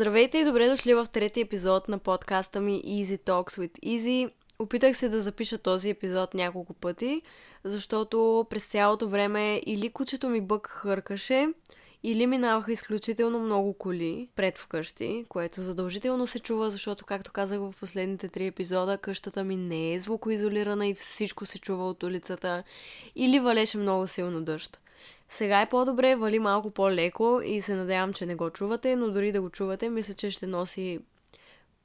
Здравейте и добре дошли в трети епизод на подкаста ми Easy Talks with Easy. Опитах се да запиша този епизод няколко пъти, защото през цялото време или кучето ми бък хъркаше, или минаваха изключително много коли пред вкъщи, което задължително се чува, защото, както казах в последните три епизода, къщата ми не е звукоизолирана и всичко се чува от улицата. Или валеше много силно дъжд. Сега е по-добре, вали малко по-леко и се надявам, че не го чувате, но дори да го чувате, мисля, че ще носи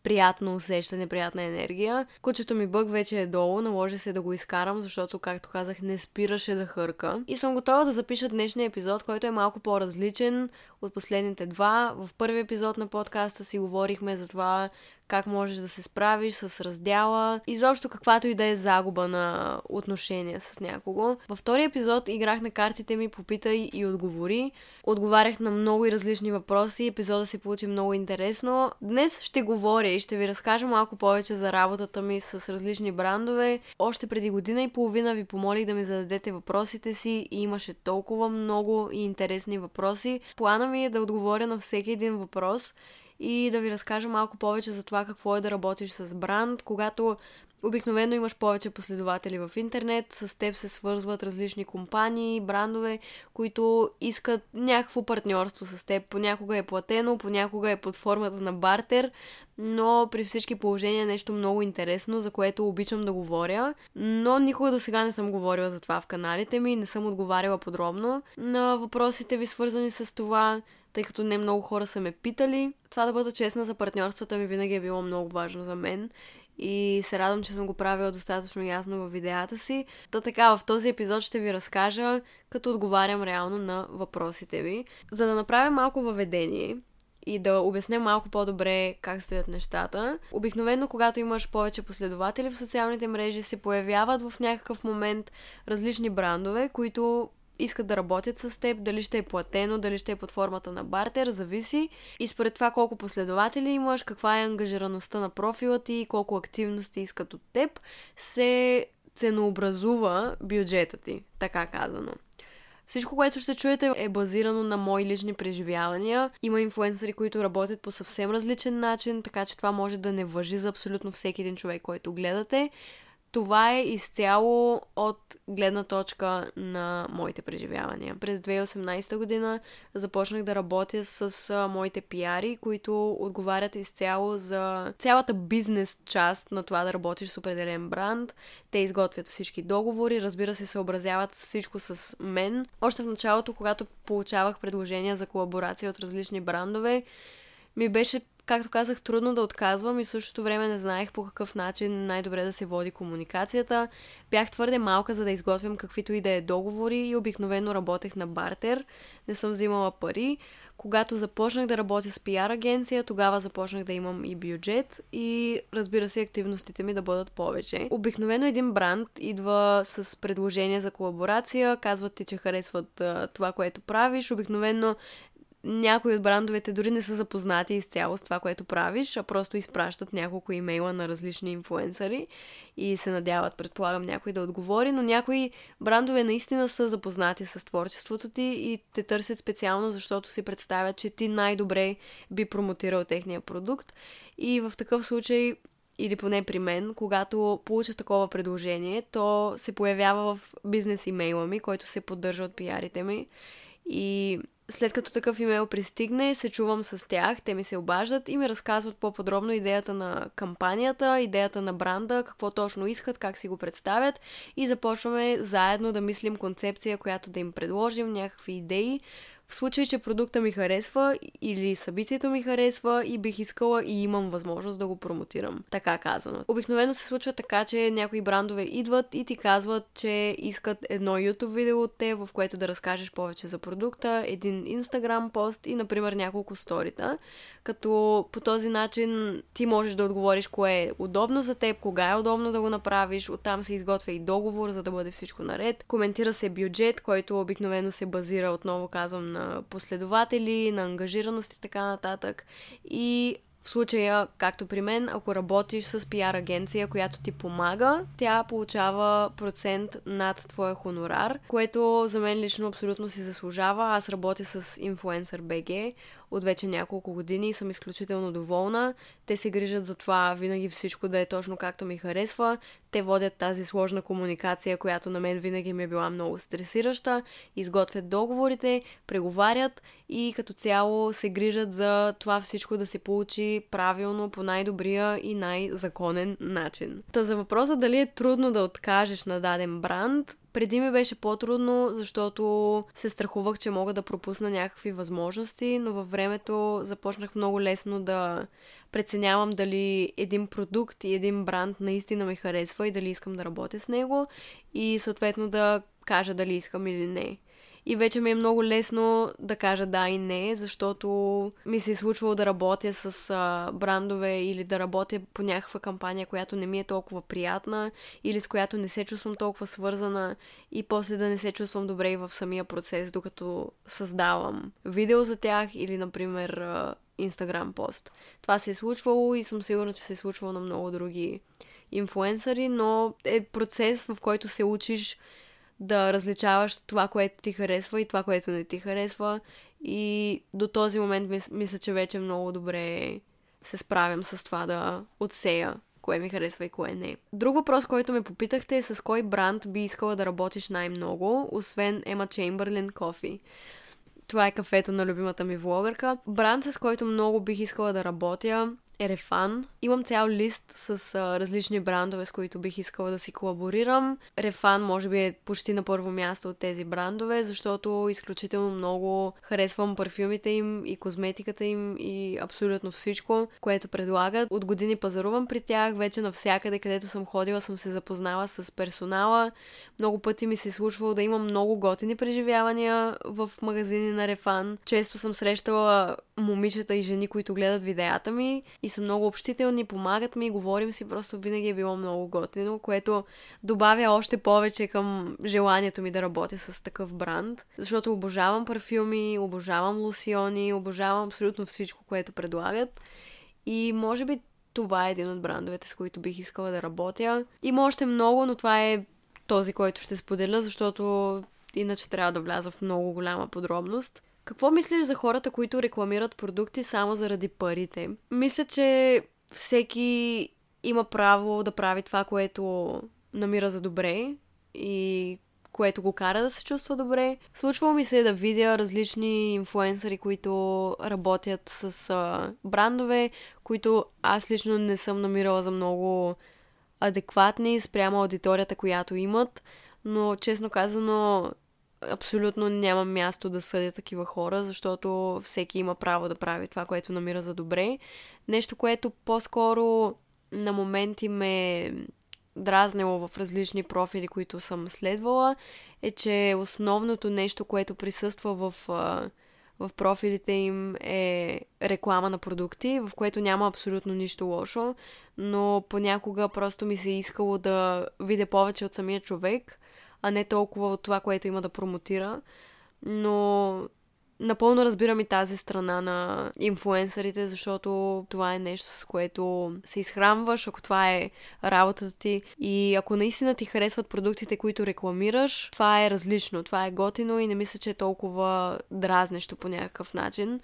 приятно усещане, приятна енергия. Кучето ми бък вече е долу, наложи се да го изкарам, защото, както казах, не спираше да хърка. И съм готова да запиша днешния епизод, който е малко по-различен от последните два. В първи епизод на подкаста си говорихме за това как можеш да се справиш с раздяла, изобщо каквато и да е загуба на отношения с някого. Във втория епизод играх на картите ми Попитай и отговори. Отговарях на много и различни въпроси, епизода си получи много интересно. Днес ще говоря и ще ви разкажа малко повече за работата ми с различни брандове. Още преди година и половина ви помолих да ми зададете въпросите си и имаше толкова много и интересни въпроси. Плана ми е да отговоря на всеки един въпрос и да ви разкажа малко повече за това какво е да работиш с бранд, когато Обикновено имаш повече последователи в интернет, с теб се свързват различни компании, брандове, които искат някакво партньорство с теб. Понякога е платено, понякога е под формата на бартер, но при всички положения е нещо много интересно, за което обичам да говоря. Но никога до сега не съм говорила за това в каналите ми, не съм отговаряла подробно на въпросите ви свързани с това, тъй като не много хора са ме питали. Това да бъда честна за партньорствата ми винаги е било много важно за мен и се радвам, че съм го правила достатъчно ясно в видеята си. Та така, в този епизод ще ви разкажа, като отговарям реално на въпросите ви. За да направя малко въведение, и да обясня малко по-добре как стоят нещата. Обикновено, когато имаш повече последователи в социалните мрежи, се появяват в някакъв момент различни брандове, които искат да работят с теб, дали ще е платено, дали ще е под формата на бартер, зависи. И според това колко последователи имаш, каква е ангажираността на профила ти, колко активности искат от теб, се ценообразува бюджета ти, така казано. Всичко, което ще чуете е базирано на мои лични преживявания. Има инфуенсъри, които работят по съвсем различен начин, така че това може да не въжи за абсолютно всеки един човек, който гледате. Това е изцяло от гледна точка на моите преживявания. През 2018 година започнах да работя с моите пиари, които отговарят изцяло за цялата бизнес част на това да работиш с определен бранд. Те изготвят всички договори, разбира се, съобразяват всичко с мен. Още в началото, когато получавах предложения за колаборация от различни брандове, ми беше както казах, трудно да отказвам и в същото време не знаех по какъв начин най-добре да се води комуникацията. Бях твърде малка, за да изготвям каквито и да е договори и обикновено работех на бартер. Не съм взимала пари. Когато започнах да работя с пиар агенция, тогава започнах да имам и бюджет и разбира се активностите ми да бъдат повече. Обикновено един бранд идва с предложение за колаборация, казват ти, че харесват това, което правиш. Обикновено някои от брандовете дори не са запознати изцяло с това, което правиш, а просто изпращат няколко имейла на различни инфуенсъри и се надяват, предполагам, някой да отговори, но някои брандове наистина са запознати с творчеството ти и те търсят специално, защото си представят, че ти най-добре би промотирал техния продукт. И в такъв случай или поне при мен, когато получа такова предложение, то се появява в бизнес имейла ми, който се поддържа от пиарите ми. И след като такъв имейл пристигне, се чувам с тях, те ми се обаждат и ми разказват по-подробно идеята на кампанията, идеята на бранда, какво точно искат, как си го представят и започваме заедно да мислим концепция, която да им предложим, някакви идеи, в случай, че продукта ми харесва или събитието ми харесва и бих искала и имам възможност да го промотирам. Така казано. Обикновено се случва така, че някои брандове идват и ти казват, че искат едно YouTube видео от те, в което да разкажеш повече за продукта, един Instagram пост и, например, няколко сторита. Като по този начин ти можеш да отговориш кое е удобно за теб, кога е удобно да го направиш. Оттам се изготвя и договор, за да бъде всичко наред. Коментира се бюджет, който обикновено се базира, отново казвам, на последователи, на ангажираност и така нататък. И В случая, както при мен, ако работиш с пиар агенция, която ти помага, тя получава процент над твоя хонорар, което за мен лично абсолютно си заслужава. Аз работя с Influencer BG от вече няколко години и съм изключително доволна. Те се грижат за това винаги всичко да е точно както ми харесва. Те водят тази сложна комуникация, която на мен винаги ми е била много стресираща. Изготвят договорите, преговарят и като цяло се грижат за това всичко да се получи правилно по най-добрия и най-законен начин. Та за въпроса дали е трудно да откажеш на даден бранд, преди ми беше по-трудно, защото се страхувах, че мога да пропусна някакви възможности, но във времето започнах много лесно да преценявам дали един продукт и един бранд наистина ми харесва и дали искам да работя с него и съответно да кажа дали искам или не. И вече ми е много лесно да кажа да и не, защото ми се е случвало да работя с а, брандове или да работя по някаква кампания, която не ми е толкова приятна или с която не се чувствам толкова свързана и после да не се чувствам добре и в самия процес, докато създавам видео за тях или, например, Инстаграм пост. Това се е случвало и съм сигурна, че се е случвало на много други инфуенсъри, но е процес, в който се учиш да различаваш това, което ти харесва и това, което не ти харесва. И до този момент мис- мисля, че вече много добре се справям с това да отсея кое ми харесва и кое не. Друг въпрос, който ме попитахте е с кой бранд би искала да работиш най-много, освен Ема Чеймбърлин Кофи. Това е кафето на любимата ми влогърка. Бранд, с който много бих искала да работя, Рефан. Имам цял лист с а, различни брандове, с които бих искала да си колаборирам. Рефан може би е почти на първо място от тези брандове, защото изключително много харесвам парфюмите им и козметиката им и абсолютно всичко, което предлагат. От години пазарувам при тях, вече навсякъде, където съм ходила, съм се запознала с персонала. Много пъти ми се е случвало да имам много готини преживявания в магазини на Рефан. Често съм срещала момичета и жени, които гледат видеята ми и са много общителни, помагат ми, говорим си, просто винаги е било много готино, което добавя още повече към желанието ми да работя с такъв бранд, защото обожавам парфюми, обожавам лосиони, обожавам абсолютно всичко, което предлагат и може би това е един от брандовете, с които бих искала да работя. Има още много, но това е този, който ще споделя, защото иначе трябва да вляза в много голяма подробност. Какво мислиш за хората, които рекламират продукти само заради парите? Мисля, че всеки има право да прави това, което намира за добре и което го кара да се чувства добре. Случвало ми се да видя различни инфуенсъри, които работят с а, брандове, които аз лично не съм намирала за много адекватни спрямо аудиторията, която имат. Но честно казано, абсолютно няма място да съдя такива хора, защото всеки има право да прави това, което намира за добре. Нещо, което по-скоро на моменти ме дразнило в различни профили, които съм следвала, е, че основното нещо, което присъства в, в профилите им е реклама на продукти, в което няма абсолютно нищо лошо, но понякога просто ми се е искало да видя повече от самия човек – а не толкова от това, което има да промотира. Но напълно разбирам и тази страна на инфуенсърите, защото това е нещо, с което се изхранваш, ако това е работата ти. И ако наистина ти харесват продуктите, които рекламираш, това е различно, това е готино и не мисля, че е толкова дразнещо по някакъв начин.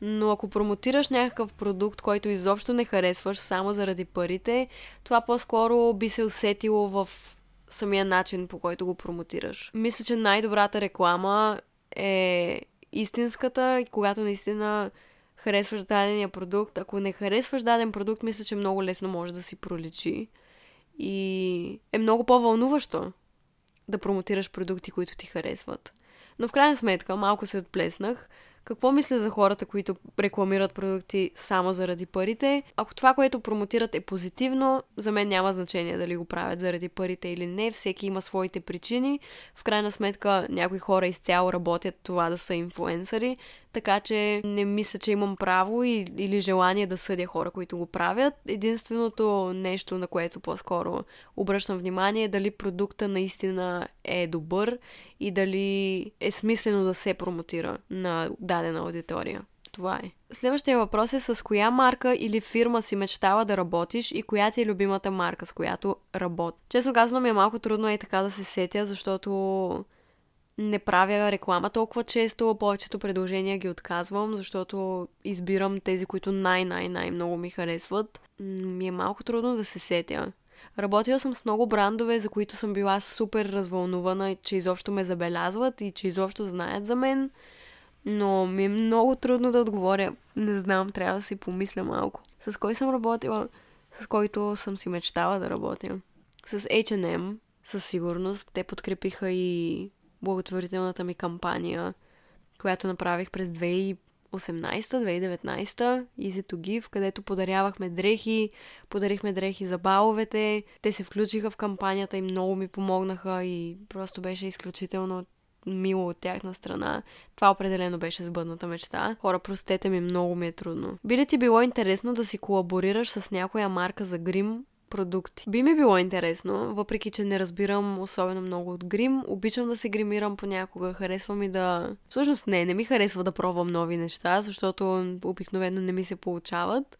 Но ако промотираш някакъв продукт, който изобщо не харесваш само заради парите, това по-скоро би се усетило в самия начин, по който го промотираш. Мисля, че най-добрата реклама е истинската, когато наистина харесваш дадения продукт. Ако не харесваш даден продукт, мисля, че много лесно може да си проличи. И е много по-вълнуващо да промотираш продукти, които ти харесват. Но в крайна сметка, малко се отплеснах. Какво мисля за хората, които рекламират продукти само заради парите? Ако това, което промотират е позитивно, за мен няма значение дали го правят заради парите или не. Всеки има своите причини. В крайна сметка, някои хора изцяло работят това да са инфуенсъри, така че не мисля, че имам право или желание да съдя хора, които го правят. Единственото нещо, на което по-скоро обръщам внимание е дали продукта наистина е добър и дали е смислено да се промотира на дадена аудитория. Това е. Следващия въпрос е с коя марка или фирма си мечтала да работиш и коя ти е любимата марка, с която работи. Честно казано ми е малко трудно и така да се сетя, защото не правя реклама толкова често, повечето предложения ги отказвам, защото избирам тези, които най-най-най много ми харесват. Ми е малко трудно да се сетя. Работила съм с много брандове, за които съм била супер развълнувана, че изобщо ме забелязват и че изобщо знаят за мен. Но ми е много трудно да отговоря. Не знам, трябва да си помисля малко. С кой съм работила? С който съм си мечтала да работя. С H&M, със сигурност. Те подкрепиха и благотворителната ми кампания, която направих през 2018-2019, Easy to Give, където подарявахме дрехи, подарихме дрехи за баловете. Те се включиха в кампанията и много ми помогнаха и просто беше изключително мило от тяхна страна. Това определено беше сбъдната мечта. Хора, простете ми, много ми е трудно. Би ли ти било интересно да си колаборираш с някоя марка за грим продукти. Би ми било интересно, въпреки че не разбирам особено много от грим. Обичам да се гримирам понякога, харесва ми да... Всъщност не, не ми харесва да пробвам нови неща, защото обикновено не ми се получават.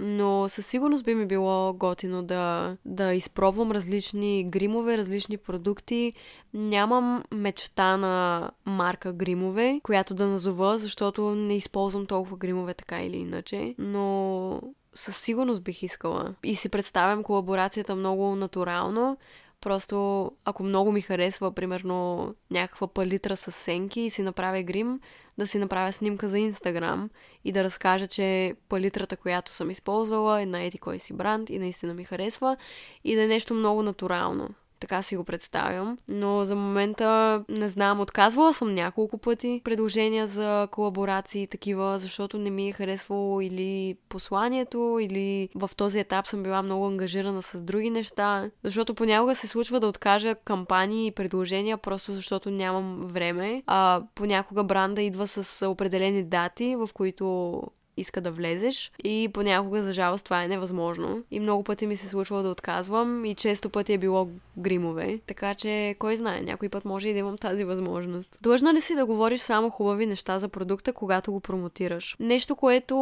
Но със сигурност би ми било готино да, да изпробвам различни гримове, различни продукти. Нямам мечта на марка гримове, която да назова, защото не използвам толкова гримове така или иначе. Но със сигурност бих искала. И си представям колаборацията много натурално. Просто ако много ми харесва, примерно, някаква палитра с сенки и си направя грим, да си направя снимка за Инстаграм и да разкажа, че палитрата, която съм използвала е на ети кой си бранд и наистина ми харесва и да е нещо много натурално. Така си го представям. Но за момента не знам, отказвала съм няколко пъти предложения за колаборации и такива, защото не ми е харесвало или посланието, или в този етап съм била много ангажирана с други неща. Защото понякога се случва да откажа кампании и предложения, просто защото нямам време. А понякога бранда идва с определени дати, в които иска да влезеш и понякога, за жалост, това е невъзможно. И много пъти ми се случва да отказвам и често пъти е било гримове. Така че, кой знае, някой път може и да имам тази възможност. Длъжна ли си да говориш само хубави неща за продукта, когато го промотираш? Нещо, което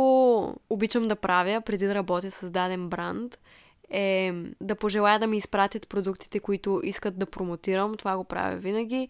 обичам да правя преди да работя с даден бранд, е да пожелая да ми изпратят продуктите, които искат да промотирам. Това го правя винаги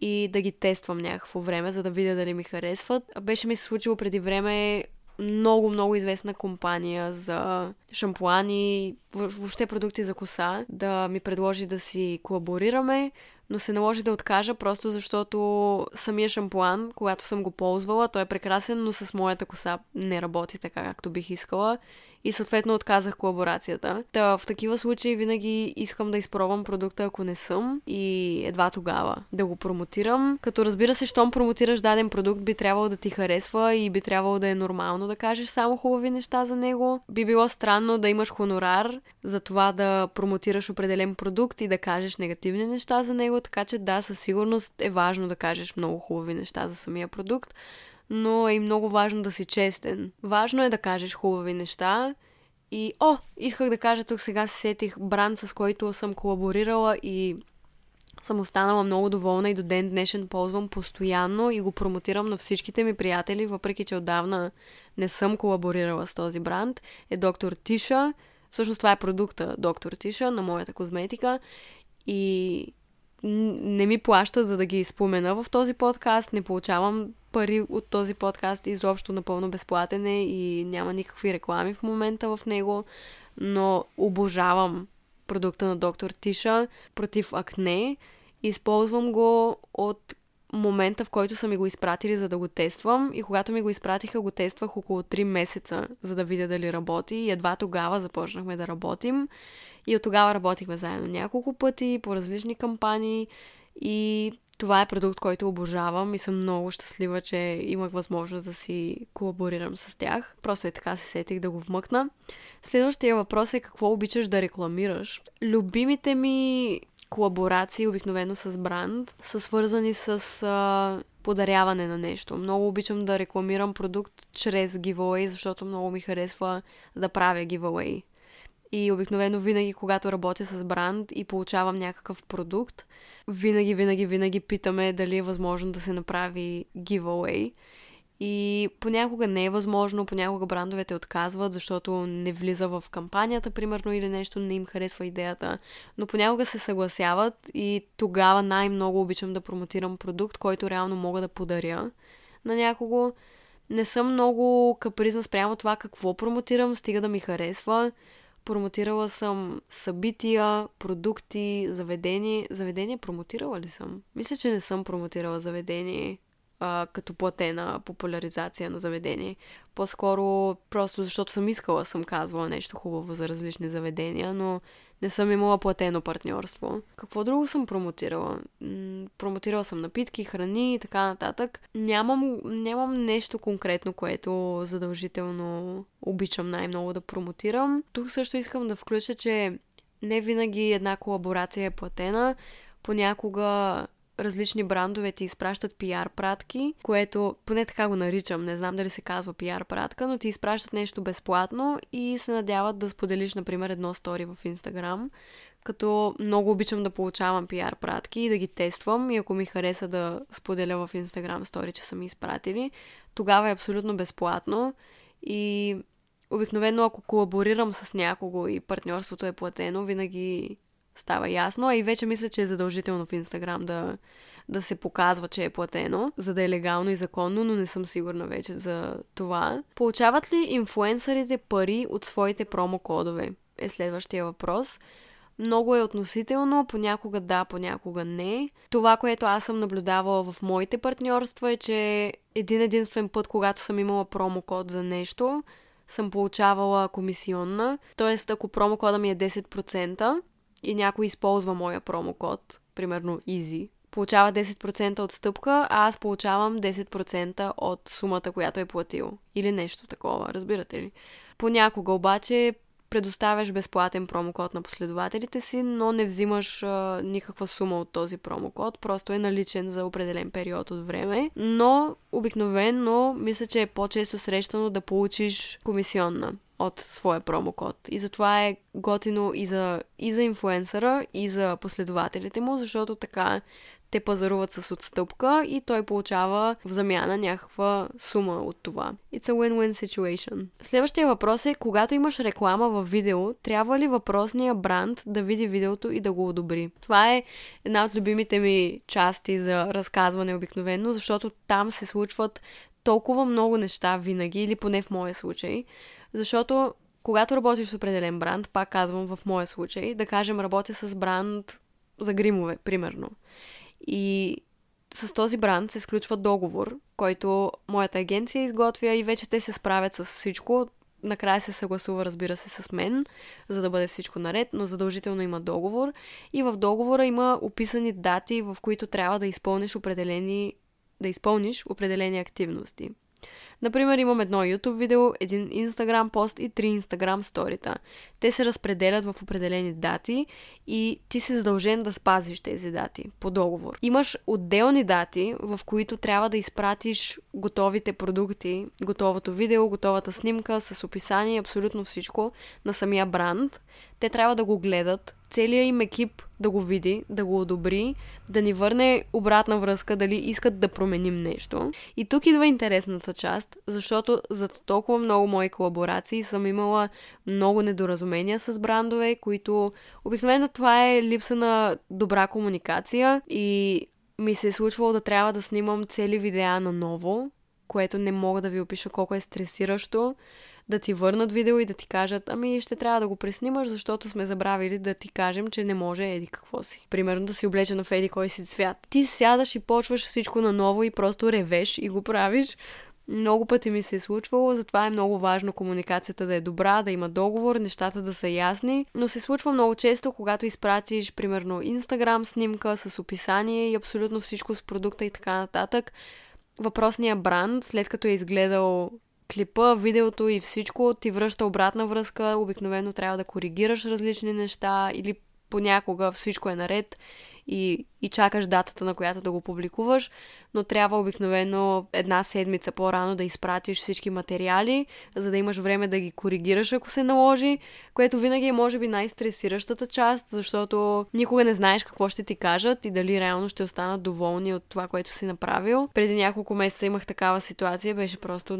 и да ги тествам някакво време, за да видя дали ми харесват. Беше ми се случило преди време много, много известна компания за шампуани, въобще продукти за коса, да ми предложи да си колаборираме, но се наложи да откажа, просто защото самия шампуан, когато съм го ползвала, той е прекрасен, но с моята коса не работи така, както бих искала и съответно отказах колаборацията. Та в такива случаи винаги искам да изпробвам продукта, ако не съм и едва тогава да го промотирам. Като разбира се, щом промотираш даден продукт, би трябвало да ти харесва и би трябвало да е нормално да кажеш само хубави неща за него. Би било странно да имаш хонорар за това да промотираш определен продукт и да кажеш негативни неща за него, така че да, със сигурност е важно да кажеш много хубави неща за самия продукт но е и много важно да си честен. Важно е да кажеш хубави неща. И, о, исках да кажа, тук сега се сетих бранд, с който съм колаборирала и съм останала много доволна и до ден днешен ползвам постоянно и го промотирам на всичките ми приятели, въпреки че отдавна не съм колаборирала с този бранд, е доктор Тиша. Всъщност това е продукта доктор Тиша на моята козметика и не ми плаща за да ги спомена в този подкаст, не получавам пари от този подкаст, изобщо напълно безплатен е и няма никакви реклами в момента в него, но обожавам продукта на доктор Тиша против акне. Използвам го от момента, в който са ми го изпратили, за да го тествам. И когато ми го изпратиха, го тествах около 3 месеца, за да видя дали работи. И едва тогава започнахме да работим. И от тогава работихме заедно няколко пъти по различни кампании. И това е продукт, който обожавам и съм много щастлива, че имах възможност да си колаборирам с тях. Просто е така се сетих да го вмъкна. Следващия въпрос е какво обичаш да рекламираш. Любимите ми колаборации, обикновено с бранд, са свързани с а, подаряване на нещо. Много обичам да рекламирам продукт чрез giveaway, защото много ми харесва да правя giveaway. И обикновено винаги, когато работя с бранд и получавам някакъв продукт, винаги, винаги, винаги питаме дали е възможно да се направи giveaway. И понякога не е възможно, понякога брандовете отказват, защото не влиза в кампанията, примерно, или нещо не им харесва идеята. Но понякога се съгласяват и тогава най-много обичам да промотирам продукт, който реално мога да подаря на някого. Не съм много капризна спрямо това какво промотирам, стига да ми харесва. Промотирала съм събития, продукти, заведение. Заведение промотирала ли съм? Мисля, че не съм промотирала заведение а, като платена популяризация на заведение. По-скоро просто защото съм искала, съм казвала нещо хубаво за различни заведения, но не съм имала платено партньорство. Какво друго съм промотирала? Промотирала съм напитки, храни и така нататък. Нямам, нямам нещо конкретно, което задължително обичам най-много да промотирам. Тук също искам да включа, че не винаги една колаборация е платена. Понякога различни брандове ти изпращат пиар пратки, което поне така го наричам, не знам дали се казва пиар пратка, но ти изпращат нещо безплатно и се надяват да споделиш, например, едно стори в Инстаграм, като много обичам да получавам пиар пратки и да ги тествам и ако ми хареса да споделя в Инстаграм стори, че са ми изпратили, тогава е абсолютно безплатно. И обикновено ако колаборирам с някого и партньорството е платено, винаги става ясно, а и вече мисля, че е задължително в Инстаграм да, да се показва, че е платено, за да е легално и законно, но не съм сигурна вече за това. Получават ли инфуенсърите пари от своите промокодове? Е следващия въпрос. Много е относително, понякога да, понякога не. Това, което аз съм наблюдавала в моите партньорства е, че един единствен път, когато съм имала промокод за нещо, съм получавала комисионна. Тоест, ако промокода ми е 10%, и някой използва моя промокод, примерно Easy, получава 10% от стъпка, а аз получавам 10% от сумата, която е платил. Или нещо такова, разбирате ли? Понякога обаче предоставяш безплатен промокод на последователите си, но не взимаш а, никаква сума от този промокод, просто е наличен за определен период от време. Но обикновено мисля, че е по-често срещано да получиш комисионна от своя промокод. И затова е готино и за, и за инфуенсъра, и за последователите му, защото така те пазаруват с отстъпка и той получава в замяна някаква сума от това. It's a win-win situation. Следващия въпрос е, когато имаш реклама в видео, трябва ли въпросния бранд да види видеото и да го одобри? Това е една от любимите ми части за разказване обикновено, защото там се случват толкова много неща винаги, или поне в моя случай, защото когато работиш с определен бранд, пак казвам в моя случай, да кажем работя с бранд за гримове, примерно. И с този бранд се сключва договор, който моята агенция изготвя и вече те се справят с всичко. Накрая се съгласува, разбира се, с мен, за да бъде всичко наред, но задължително има договор. И в договора има описани дати, в които трябва да изпълниш определени, да изпълниш определени активности. Например, имам едно YouTube видео, един Instagram пост и три Instagram сторита. Те се разпределят в определени дати и ти си задължен да спазиш тези дати по договор. Имаш отделни дати, в които трябва да изпратиш готовите продукти, готовото видео, готовата снимка с описание, абсолютно всичко на самия бранд. Те трябва да го гледат, целият им екип да го види, да го одобри, да ни върне обратна връзка, дали искат да променим нещо. И тук идва интересната част, защото за толкова много мои колаборации съм имала много недоразумения с брандове, които обикновено това е липса на добра комуникация и ми се е случвало да трябва да снимам цели видеа на ново, което не мога да ви опиша колко е стресиращо да ти върнат видео и да ти кажат, ами ще трябва да го преснимаш, защото сме забравили да ти кажем, че не може еди какво си. Примерно да си облече на Феди кой си цвят. Ти сядаш и почваш всичко наново и просто ревеш и го правиш. Много пъти ми се е случвало, затова е много важно комуникацията да е добра, да има договор, нещата да са ясни, но се случва много често, когато изпратиш, примерно, Инстаграм снимка с описание и абсолютно всичко с продукта и така нататък. Въпросният бранд, след като е изгледал клипа, видеото и всичко ти връща обратна връзка. Обикновено трябва да коригираш различни неща или понякога всичко е наред и, и чакаш датата, на която да го публикуваш, но трябва обикновено една седмица по-рано да изпратиш всички материали, за да имаш време да ги коригираш, ако се наложи, което винаги е, може би, най-стресиращата част, защото никога не знаеш какво ще ти кажат и дали реално ще останат доволни от това, което си направил. Преди няколко месеца имах такава ситуация, беше просто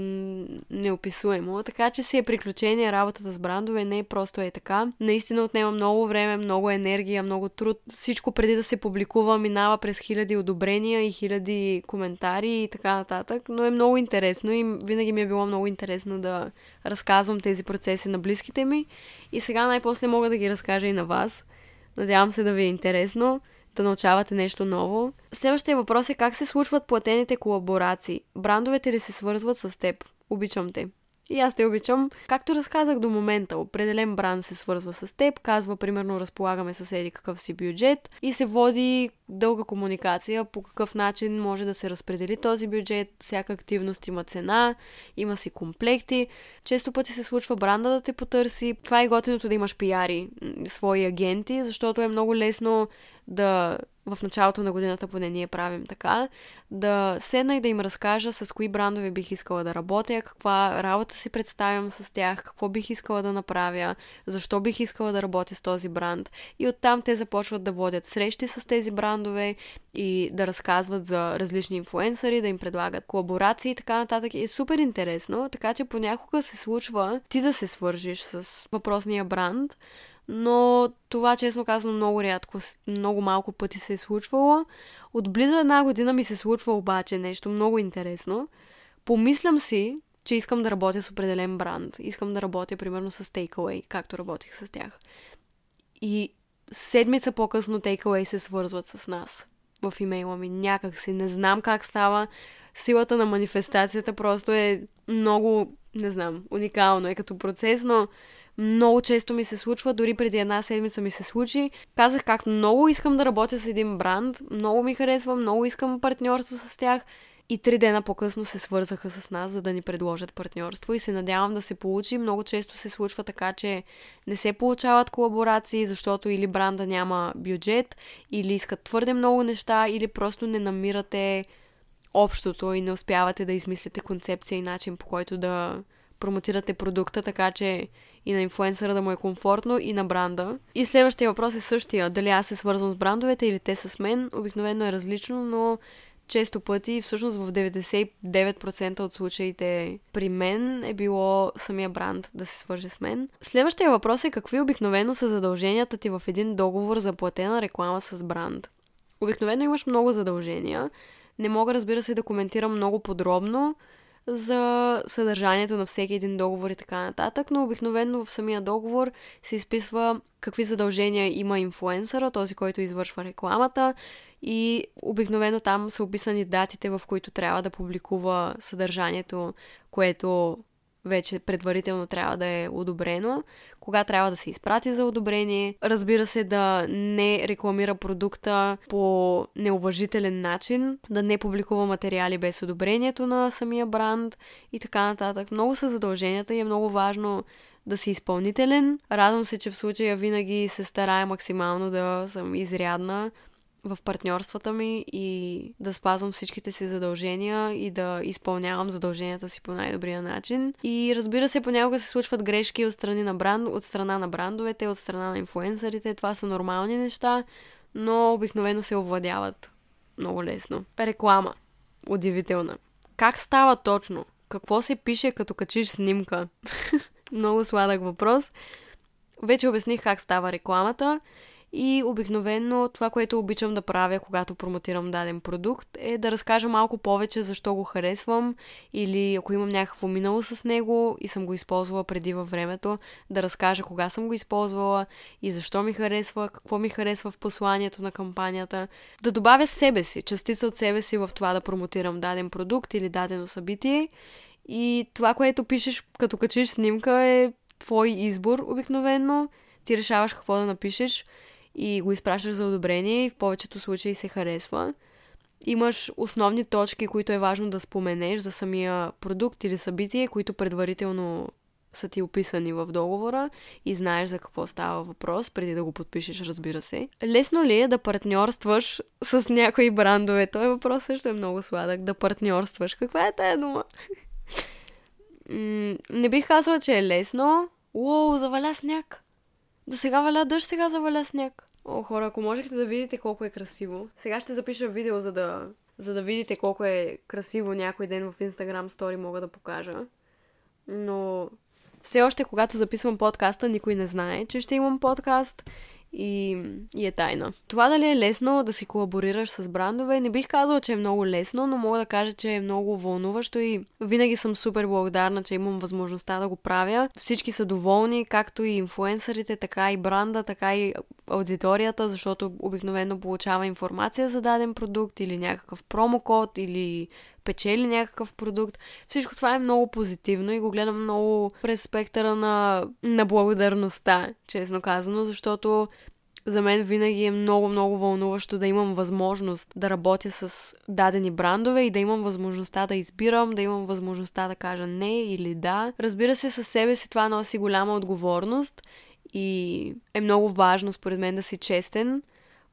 неописуемо. Така че си е приключение работата с брандове, не е просто е така. Наистина отнема много време, много енергия, много труд. Всичко преди да се публикува минава през хиляди одобрения и хиляди коментари и така нататък, но е много интересно и винаги ми е било много интересно да разказвам тези процеси на близките ми и сега най-после мога да ги разкажа и на вас. Надявам се да ви е интересно, да научавате нещо ново. Следващия въпрос е как се случват платените колаборации. Брандовете ли се свързват с теб? Обичам те. И аз те обичам. Както разказах до момента, определен бранд се свързва с теб, казва примерно разполагаме с еди какъв си бюджет и се води дълга комуникация по какъв начин може да се разпредели този бюджет, всяка активност има цена, има си комплекти. Често пъти се случва бранда да те потърси. Това е готиното да имаш пиари, свои агенти, защото е много лесно да в началото на годината поне ние правим така, да седна и да им разкажа с кои брандове бих искала да работя, каква работа си представям с тях, какво бих искала да направя, защо бих искала да работя с този бранд. И оттам те започват да водят срещи с тези брандове и да разказват за различни инфуенсъри, да им предлагат колаборации и така нататък. И е супер интересно, така че понякога се случва ти да се свържиш с въпросния бранд, но това, честно казвам, много рядко, много малко пъти се е случвало. От близо една година ми се случва обаче нещо много интересно. Помислям си, че искам да работя с определен бранд. Искам да работя, примерно, с Takeaway, както работих с тях. И седмица по-късно Takeaway се свързват с нас в имейла ми. Някак си не знам как става. Силата на манифестацията просто е много, не знам, уникално е като процес, но много често ми се случва, дори преди една седмица ми се случи. Казах как много искам да работя с един бранд, много ми харесва, много искам партньорство с тях. И три дена по-късно се свързаха с нас, за да ни предложат партньорство и се надявам да се получи. Много често се случва така, че не се получават колаборации, защото или бранда няма бюджет, или искат твърде много неща, или просто не намирате общото и не успявате да измислите концепция и начин по който да промотирате продукта, така че и на инфлуенсъра да му е комфортно и на бранда. И следващия въпрос е същия. Дали аз се свързвам с брандовете или те с мен. Обикновено е различно, но често пъти, всъщност в 99% от случаите при мен е било самия бранд да се свърже с мен. Следващия въпрос е какви обикновено са задълженията ти в един договор за платена реклама с бранд. Обикновено имаш много задължения. Не мога, разбира се, да коментирам много подробно, за съдържанието на всеки един договор и така нататък, но обикновено в самия договор се изписва какви задължения има инфуенсъра, този, който извършва рекламата и обикновено там са описани датите, в които трябва да публикува съдържанието, което вече предварително трябва да е одобрено, кога трябва да се изпрати за одобрение, разбира се да не рекламира продукта по неуважителен начин, да не публикува материали без одобрението на самия бранд и така нататък. Много са задълженията и е много важно да си изпълнителен. Радвам се, че в случая винаги се старая максимално да съм изрядна в партньорствата ми и да спазвам всичките си задължения и да изпълнявам задълженията си по най-добрия начин. И разбира се, понякога се случват грешки от страни на бранд, от страна на брандовете, от страна на инфуенсърите. Това са нормални неща, но обикновено се овладяват много лесно. Реклама. Удивителна. Как става точно? Какво се пише като качиш снимка? много сладък въпрос. Вече обясних как става рекламата и обикновено това, което обичам да правя, когато промотирам даден продукт, е да разкажа малко повече защо го харесвам или ако имам някакво минало с него и съм го използвала преди във времето, да разкажа кога съм го използвала и защо ми харесва, какво ми харесва в посланието на кампанията. Да добавя себе си, частица от себе си в това да промотирам даден продукт или дадено събитие. И това, което пишеш като качиш снимка е твой избор обикновено. Ти решаваш какво да напишеш и го изпращаш за одобрение и в повечето случаи се харесва. Имаш основни точки, които е важно да споменеш за самия продукт или събитие, които предварително са ти описани в договора и знаеш за какво става въпрос, преди да го подпишеш, разбира се. Лесно ли е да партньорстваш с някои брандове? Той въпрос също е много сладък. Да партньорстваш. Каква е тая дума? не бих казала, че е лесно. Уоу, заваля сняг. До сега валя дъжд, сега заваля сняг. О, хора, ако можехте да видите колко е красиво. Сега ще запиша видео, за да, за да видите колко е красиво някой ден в Instagram Story мога да покажа. Но все още, когато записвам подкаста, никой не знае, че ще имам подкаст и, и е тайна. Това дали е лесно да си колаборираш с брандове, не бих казала, че е много лесно, но мога да кажа, че е много вълнуващо и винаги съм супер благодарна, че имам възможността да го правя. Всички са доволни, както и инфуенсърите, така и бранда, така и аудиторията, защото обикновено получава информация за даден продукт или някакъв промокод или печели някакъв продукт. Всичко това е много позитивно и го гледам много през спектъра на, на благодарността, честно казано, защото за мен винаги е много, много вълнуващо да имам възможност да работя с дадени брандове и да имам възможността да избирам, да имам възможността да кажа не или да. Разбира се, със себе си това носи голяма отговорност и е много важно, според мен, да си честен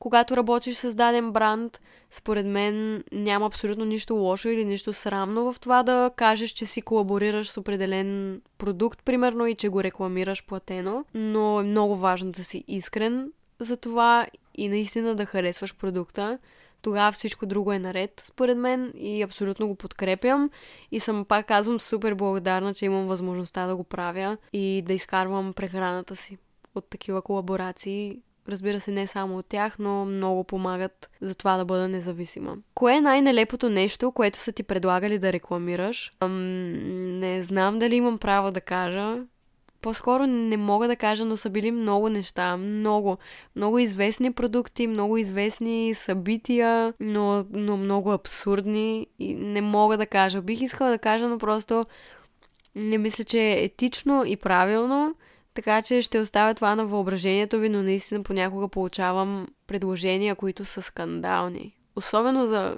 когато работиш с даден бранд, според мен няма абсолютно нищо лошо или нищо срамно в това да кажеш, че си колаборираш с определен продукт, примерно, и че го рекламираш платено. Но е много важно да си искрен за това и наистина да харесваш продукта. Тогава всичко друго е наред, според мен, и абсолютно го подкрепям. И съм, пак казвам, супер благодарна, че имам възможността да го правя и да изкарвам прехраната си от такива колаборации Разбира се, не само от тях, но много помагат за това да бъда независима. Кое е най-нелепото нещо, което са ти предлагали да рекламираш? Ам, не знам дали имам право да кажа. По-скоро не мога да кажа, но са били много неща. Много. Много известни продукти, много известни събития, но, но много абсурдни. И не мога да кажа. Бих искала да кажа, но просто не мисля, че е етично и правилно. Така че ще оставя това на въображението ви, но наистина понякога получавам предложения, които са скандални. Особено за...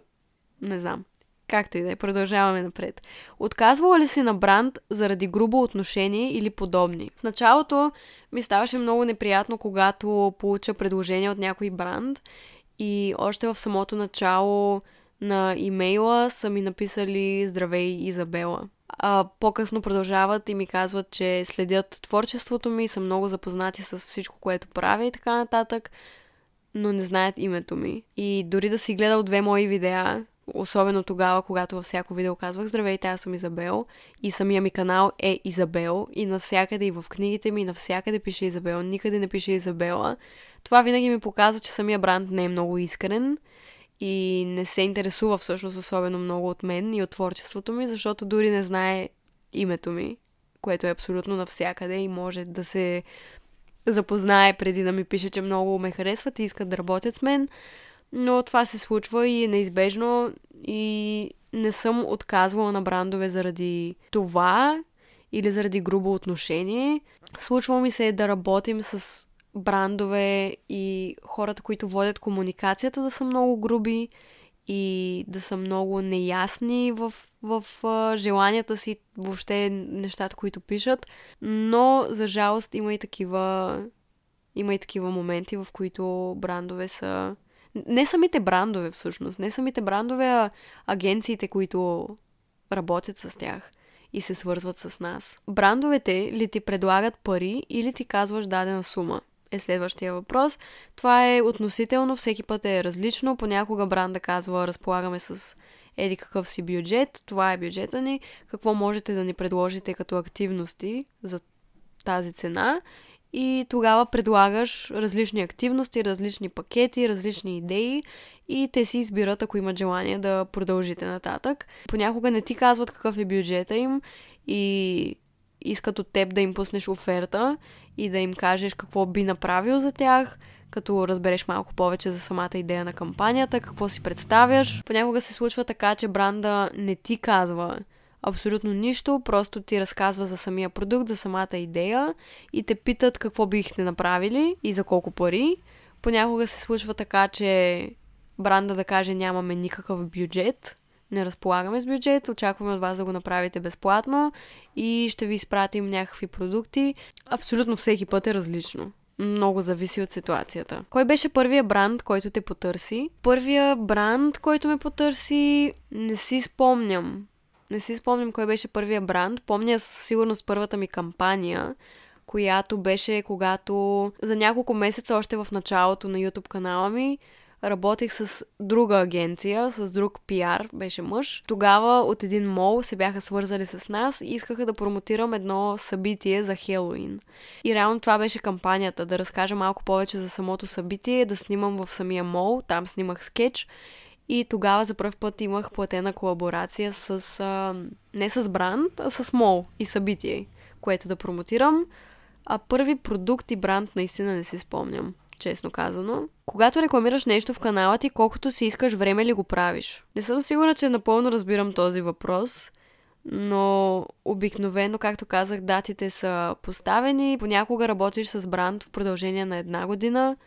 не знам. Както и да е, продължаваме напред. Отказвала ли си на бранд заради грубо отношение или подобни? В началото ми ставаше много неприятно, когато получа предложение от някой бранд и още в самото начало на имейла са ми написали Здравей, Изабела а, по-късно продължават и ми казват, че следят творчеството ми, са много запознати с всичко, което правя и така нататък, но не знаят името ми. И дори да си гледал две мои видеа, особено тогава, когато във всяко видео казвах Здравейте, аз съм Изабел и самия ми канал е Изабел и навсякъде и в книгите ми навсякъде пише Изабел, никъде не пише Изабела. Това винаги ми показва, че самия бранд не е много искрен и не се интересува всъщност особено много от мен и от творчеството ми, защото дори не знае името ми, което е абсолютно навсякъде и може да се запознае преди да ми пише, че много ме харесват и искат да работят с мен. Но това се случва и е неизбежно и не съм отказвала на брандове заради това или заради грубо отношение. Случва ми се да работим с брандове и хората, които водят комуникацията да са много груби и да са много неясни в, в в желанията си, въобще нещата, които пишат. Но, за жалост, има и такива има и такива моменти, в които брандове са... Не самите брандове, всъщност. Не самите брандове, а агенциите, които работят с тях и се свързват с нас. Брандовете ли ти предлагат пари или ти казваш дадена сума? Е следващия въпрос. Това е относително, всеки път е различно. Понякога бранда казва, разполагаме с еди какъв си бюджет, това е бюджета ни, какво можете да ни предложите като активности за тази цена и тогава предлагаш различни активности, различни пакети, различни идеи и те си избират, ако имат желание да продължите нататък. Понякога не ти казват какъв е бюджета им и искат от теб да им пуснеш оферта и да им кажеш какво би направил за тях, като разбереш малко повече за самата идея на кампанията, какво си представяш. Понякога се случва така, че бранда не ти казва абсолютно нищо, просто ти разказва за самия продукт, за самата идея и те питат какво бихте направили и за колко пари. Понякога се случва така, че бранда да каже нямаме никакъв бюджет, не разполагаме с бюджет, очакваме от вас да го направите безплатно и ще ви изпратим някакви продукти. Абсолютно всеки път е различно. Много зависи от ситуацията. Кой беше първия бранд, който те потърси? Първия бранд, който ме потърси, не си спомням. Не си спомням кой беше първия бранд. Помня сигурно с първата ми кампания, която беше когато за няколко месеца, още в началото на YouTube канала ми, работех с друга агенция, с друг пиар, беше мъж. Тогава от един мол се бяха свързали с нас и искаха да промотирам едно събитие за Хелоуин. И реално това беше кампанията, да разкажа малко повече за самото събитие, да снимам в самия мол, там снимах скетч и тогава за първ път имах платена колаборация с... А, не с бранд, а с мол и събитие, което да промотирам. А първи продукт и бранд наистина не си спомням честно казано. Когато рекламираш нещо в канала ти, колкото си искаш време ли го правиш? Не съм сигурна, че напълно разбирам този въпрос, но обикновено, както казах, датите са поставени. Понякога работиш с бранд в продължение на една година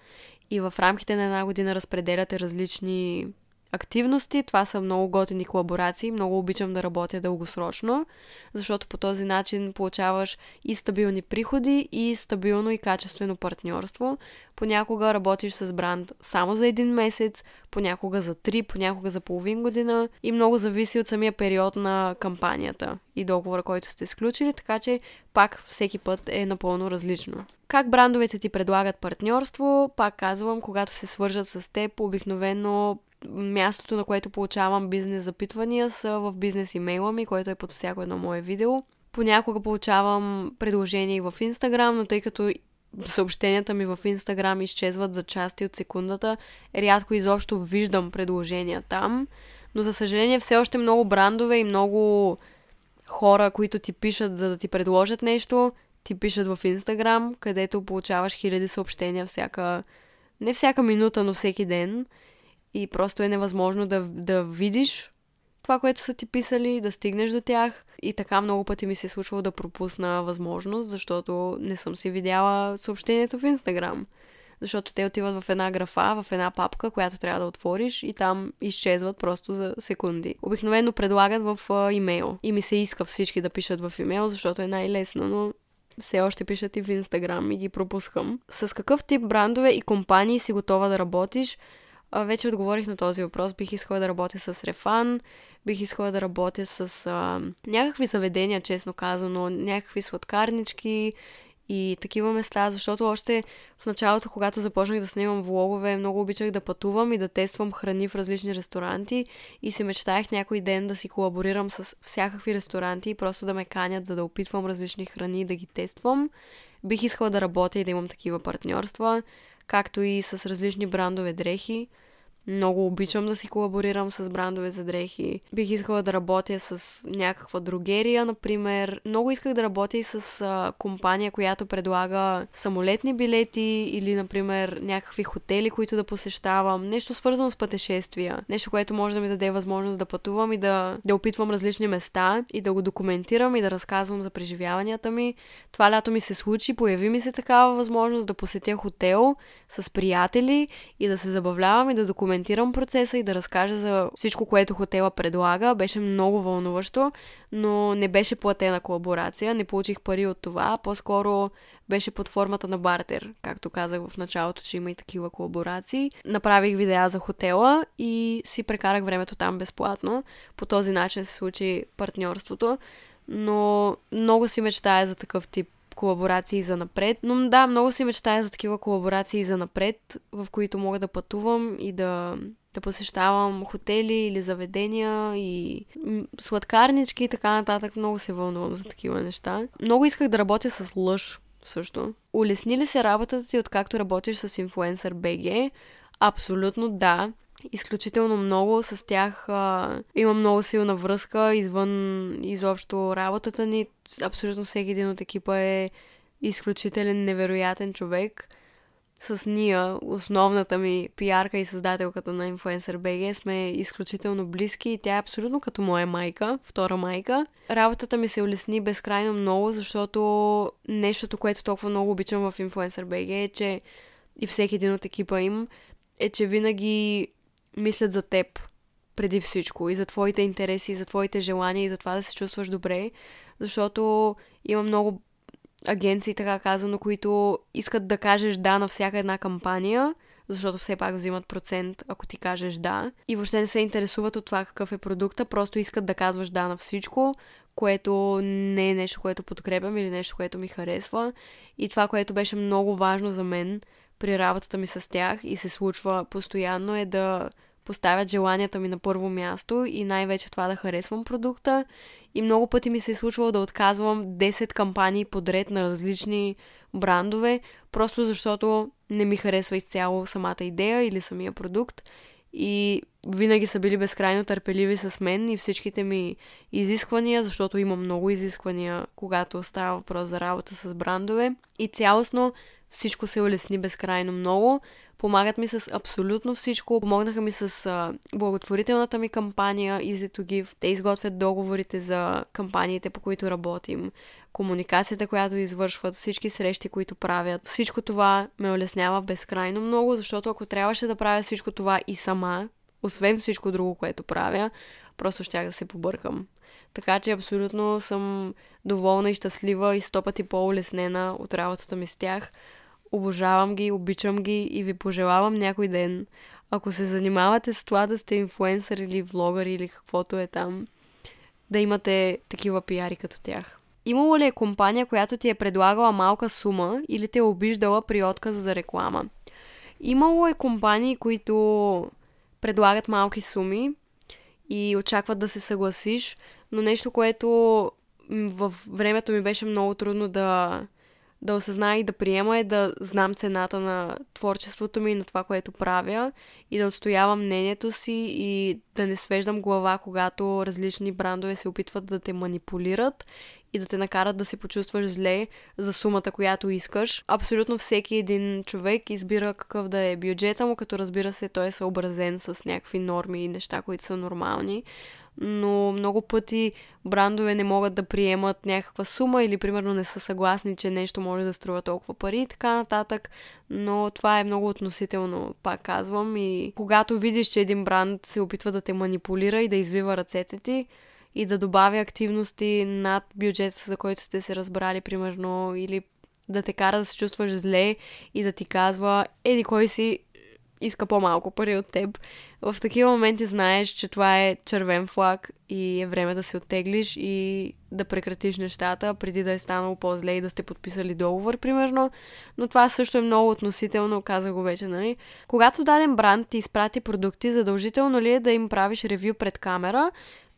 и в рамките на една година разпределяте различни активности. Това са много готини колаборации. Много обичам да работя дългосрочно, защото по този начин получаваш и стабилни приходи, и стабилно и качествено партньорство. Понякога работиш с бранд само за един месец, понякога за три, понякога за половин година и много зависи от самия период на кампанията и договора, който сте сключили, така че пак всеки път е напълно различно. Как брандовете ти предлагат партньорство? Пак казвам, когато се свържат с теб, обикновено мястото, на което получавам бизнес запитвания са в бизнес имейла ми, който е под всяко едно мое видео. Понякога получавам предложения и в Инстаграм, но тъй като съобщенията ми в Инстаграм изчезват за части от секундата, рядко изобщо виждам предложения там. Но за съжаление все още много брандове и много хора, които ти пишат за да ти предложат нещо, ти пишат в Инстаграм, където получаваш хиляди съобщения всяка... Не всяка минута, но всеки ден и просто е невъзможно да, да видиш това, което са ти писали, да стигнеш до тях. И така много пъти ми се е случвало да пропусна възможност, защото не съм си видяла съобщението в Инстаграм. Защото те отиват в една графа, в една папка, която трябва да отвориш и там изчезват просто за секунди. Обикновено предлагат в а, имейл. И ми се иска всички да пишат в имейл, защото е най-лесно, но все още пишат и в Инстаграм и ги пропускам. С какъв тип брандове и компании си готова да работиш? Вече отговорих на този въпрос. Бих искала да работя с Рефан, бих искала да работя с а, някакви заведения, честно казано, някакви сладкарнички и такива места, защото още в началото, когато започнах да снимам влогове, много обичах да пътувам и да тествам храни в различни ресторанти и се мечтаях някой ден да си колаборирам с всякакви ресторанти и просто да ме канят, за да опитвам различни храни и да ги тествам. Бих искала да работя и да имам такива партньорства както и с различни брандове дрехи. Много обичам да си колаборирам с брандове за дрехи. Бих искала да работя с някаква другерия, например. Много исках да работя и с а, компания, която предлага самолетни билети или, например, някакви хотели, които да посещавам. Нещо свързано с пътешествия. Нещо, което може да ми даде възможност да пътувам и да, да опитвам различни места и да го документирам и да разказвам за преживяванията ми. Това лято ми се случи, появи ми се такава възможност да посетя хотел с приятели и да се забавлявам и да документирам коментирам процеса и да разкажа за всичко, което хотела предлага. Беше много вълнуващо, но не беше платена колаборация, не получих пари от това, по-скоро беше под формата на бартер, както казах в началото, че има и такива колаборации. Направих видеа за хотела и си прекарах времето там безплатно. По този начин се случи партньорството, но много си мечтая за такъв тип колаборации за напред. Но да, много си мечтая за такива колаборации за напред, в които мога да пътувам и да, да посещавам хотели или заведения и сладкарнички и така нататък. Много се вълнувам за такива неща. Много исках да работя с лъж също. Улесни ли се работата ти откакто работиш с инфуенсър БГ? Абсолютно да изключително много. С тях а, има много силна връзка извън изобщо работата ни. Абсолютно всеки един от екипа е изключителен, невероятен човек. С Ния, основната ми пиарка и създателката на Influencer BG, сме изключително близки и тя е абсолютно като моя майка, втора майка. Работата ми се улесни безкрайно много, защото нещото, което толкова много обичам в Influencer BG е, че и всеки един от екипа им е, че винаги мислят за теб. преди всичко и за твоите интереси, и за твоите желания, и за това да се чувстваш добре, защото има много агенции, така казано, които искат да кажеш да на всяка една кампания, защото все пак взимат процент, ако ти кажеш да. И въобще не се интересуват от това какъв е продукта, просто искат да казваш да на всичко, което не е нещо, което подкрепям или нещо, което ми харесва. И това, което беше много важно за мен при работата ми с тях и се случва постоянно е да поставят желанията ми на първо място и най-вече това да харесвам продукта. И много пъти ми се е случвало да отказвам 10 кампании подред на различни брандове, просто защото не ми харесва изцяло самата идея или самия продукт. И винаги са били безкрайно търпеливи с мен и всичките ми изисквания, защото има много изисквания, когато става въпрос за работа с брандове. И цялостно всичко се улесни безкрайно много. Помагат ми с абсолютно всичко. Помогнаха ми с а, благотворителната ми кампания Easy to Give. Те изготвят договорите за кампаниите, по които работим, комуникацията, която извършват, всички срещи, които правят. Всичко това ме улеснява безкрайно много, защото ако трябваше да правя всичко това и сама, освен всичко друго, което правя, просто щях да се побъркам. Така че абсолютно съм доволна и щастлива и сто пъти по-улеснена от работата ми с тях. Обожавам ги, обичам ги и ви пожелавам някой ден, ако се занимавате с това да сте инфлуенсър или влогър или каквото е там, да имате такива пиари като тях. Имало ли е компания, която ти е предлагала малка сума или те е обиждала при отказ за реклама? Имало е компании, които предлагат малки суми и очакват да се съгласиш, но нещо, което в времето ми беше много трудно да, да осъзная и да приема е да знам цената на творчеството ми и на това, което правя и да отстоявам мнението си и да не свеждам глава, когато различни брандове се опитват да те манипулират и да те накарат да се почувстваш зле за сумата, която искаш. Абсолютно всеки един човек избира какъв да е бюджета му, като разбира се той е съобразен с някакви норми и неща, които са нормални но много пъти брандове не могат да приемат някаква сума или примерно не са съгласни, че нещо може да струва толкова пари и така нататък, но това е много относително, пак казвам. И когато видиш, че един бранд се опитва да те манипулира и да извива ръцете ти, и да добавя активности над бюджета, за който сте се разбрали, примерно, или да те кара да се чувстваш зле и да ти казва, еди кой си иска по-малко пари от теб. В такива моменти знаеш, че това е червен флаг и е време да се оттеглиш и да прекратиш нещата, преди да е станало по-зле и да сте подписали договор, примерно. Но това също е много относително, каза го вече, нали? Когато даден бранд ти изпрати продукти, задължително ли е да им правиш ревю пред камера?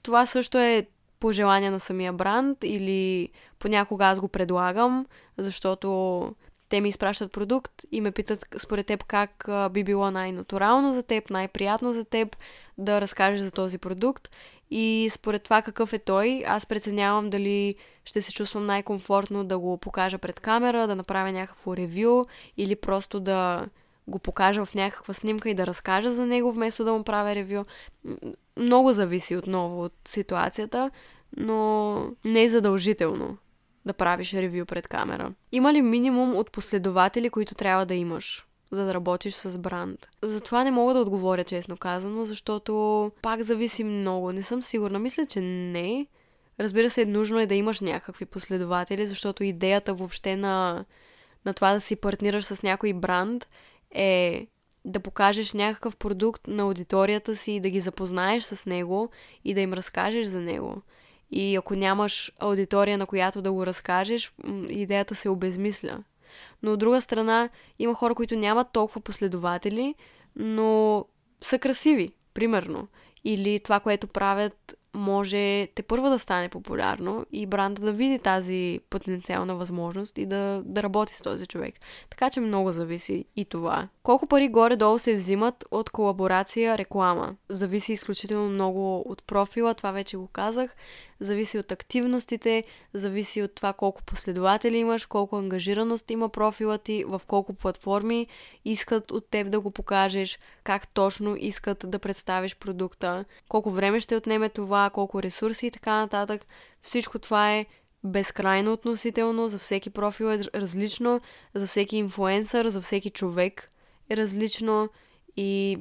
Това също е пожелание на самия бранд или понякога аз го предлагам, защото те ми изпращат продукт и ме питат според теб как би било най-натурално за теб, най-приятно за теб да разкажеш за този продукт. И според това какъв е той, аз преценявам дали ще се чувствам най-комфортно да го покажа пред камера, да направя някакво ревю или просто да го покажа в някаква снимка и да разкажа за него, вместо да му правя ревю. Много зависи отново от ситуацията, но не е задължително да правиш ревю пред камера. Има ли минимум от последователи, които трябва да имаш? за да работиш с бранд. Затова не мога да отговоря честно казано, защото пак зависи много. Не съм сигурна. Мисля, че не. Разбира се, нужно е да имаш някакви последователи, защото идеята въобще на, на това да си партнираш с някой бранд е да покажеш някакъв продукт на аудиторията си и да ги запознаеш с него и да им разкажеш за него. И ако нямаш аудитория, на която да го разкажеш, идеята се обезмисля. Но от друга страна, има хора, които нямат толкова последователи, но са красиви, примерно. Или това, което правят, може те първа да стане популярно и бранда да види тази потенциална възможност и да, да работи с този човек. Така че много зависи и това. Колко пари горе-долу се взимат от колаборация реклама? Зависи изключително много от профила, това вече го казах зависи от активностите, зависи от това колко последователи имаш, колко ангажираност има профила ти, в колко платформи искат от теб да го покажеш, как точно искат да представиш продукта, колко време ще отнеме това, колко ресурси и така нататък. Всичко това е безкрайно относително, за всеки профил е различно, за всеки инфуенсър, за всеки човек е различно и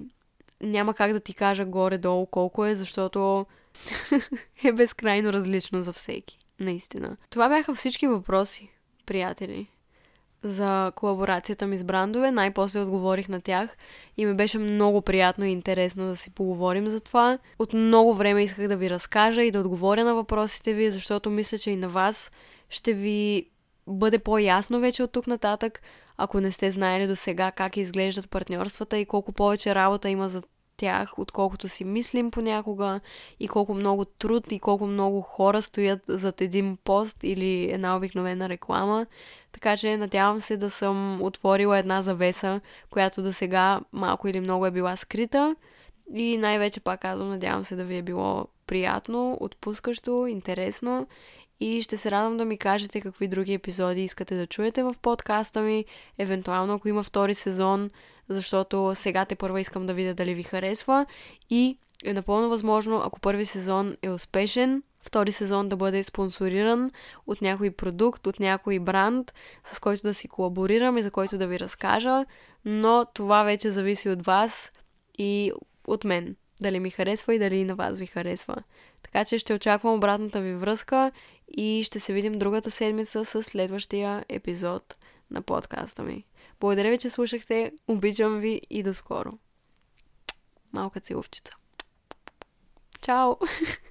няма как да ти кажа горе-долу колко е, защото е безкрайно различно за всеки. Наистина. Това бяха всички въпроси, приятели за колаборацията ми с брандове. Най-после отговорих на тях и ми беше много приятно и интересно да си поговорим за това. От много време исках да ви разкажа и да отговоря на въпросите ви, защото мисля, че и на вас ще ви бъде по-ясно вече от тук нататък, ако не сте знаели до сега как изглеждат партньорствата и колко повече работа има за тях, отколкото си мислим понякога и колко много труд и колко много хора стоят зад един пост или една обикновена реклама. Така че надявам се да съм отворила една завеса, която до сега малко или много е била скрита. И най-вече пак казвам, надявам се да ви е било приятно, отпускащо, интересно и ще се радвам да ми кажете какви други епизоди искате да чуете в подкаста ми, евентуално ако има втори сезон, защото сега те първа искам да видя дали ви харесва и е напълно възможно, ако първи сезон е успешен, втори сезон да бъде спонсориран от някой продукт, от някой бранд, с който да си колаборирам и за който да ви разкажа, но това вече зависи от вас и от мен. Дали ми харесва и дали и на вас ви харесва. Така че ще очаквам обратната ви връзка и ще се видим другата седмица с следващия епизод на подкаста ми. Благодаря ви, че слушахте. Обичам ви и до скоро. Малка целувчица. Чао!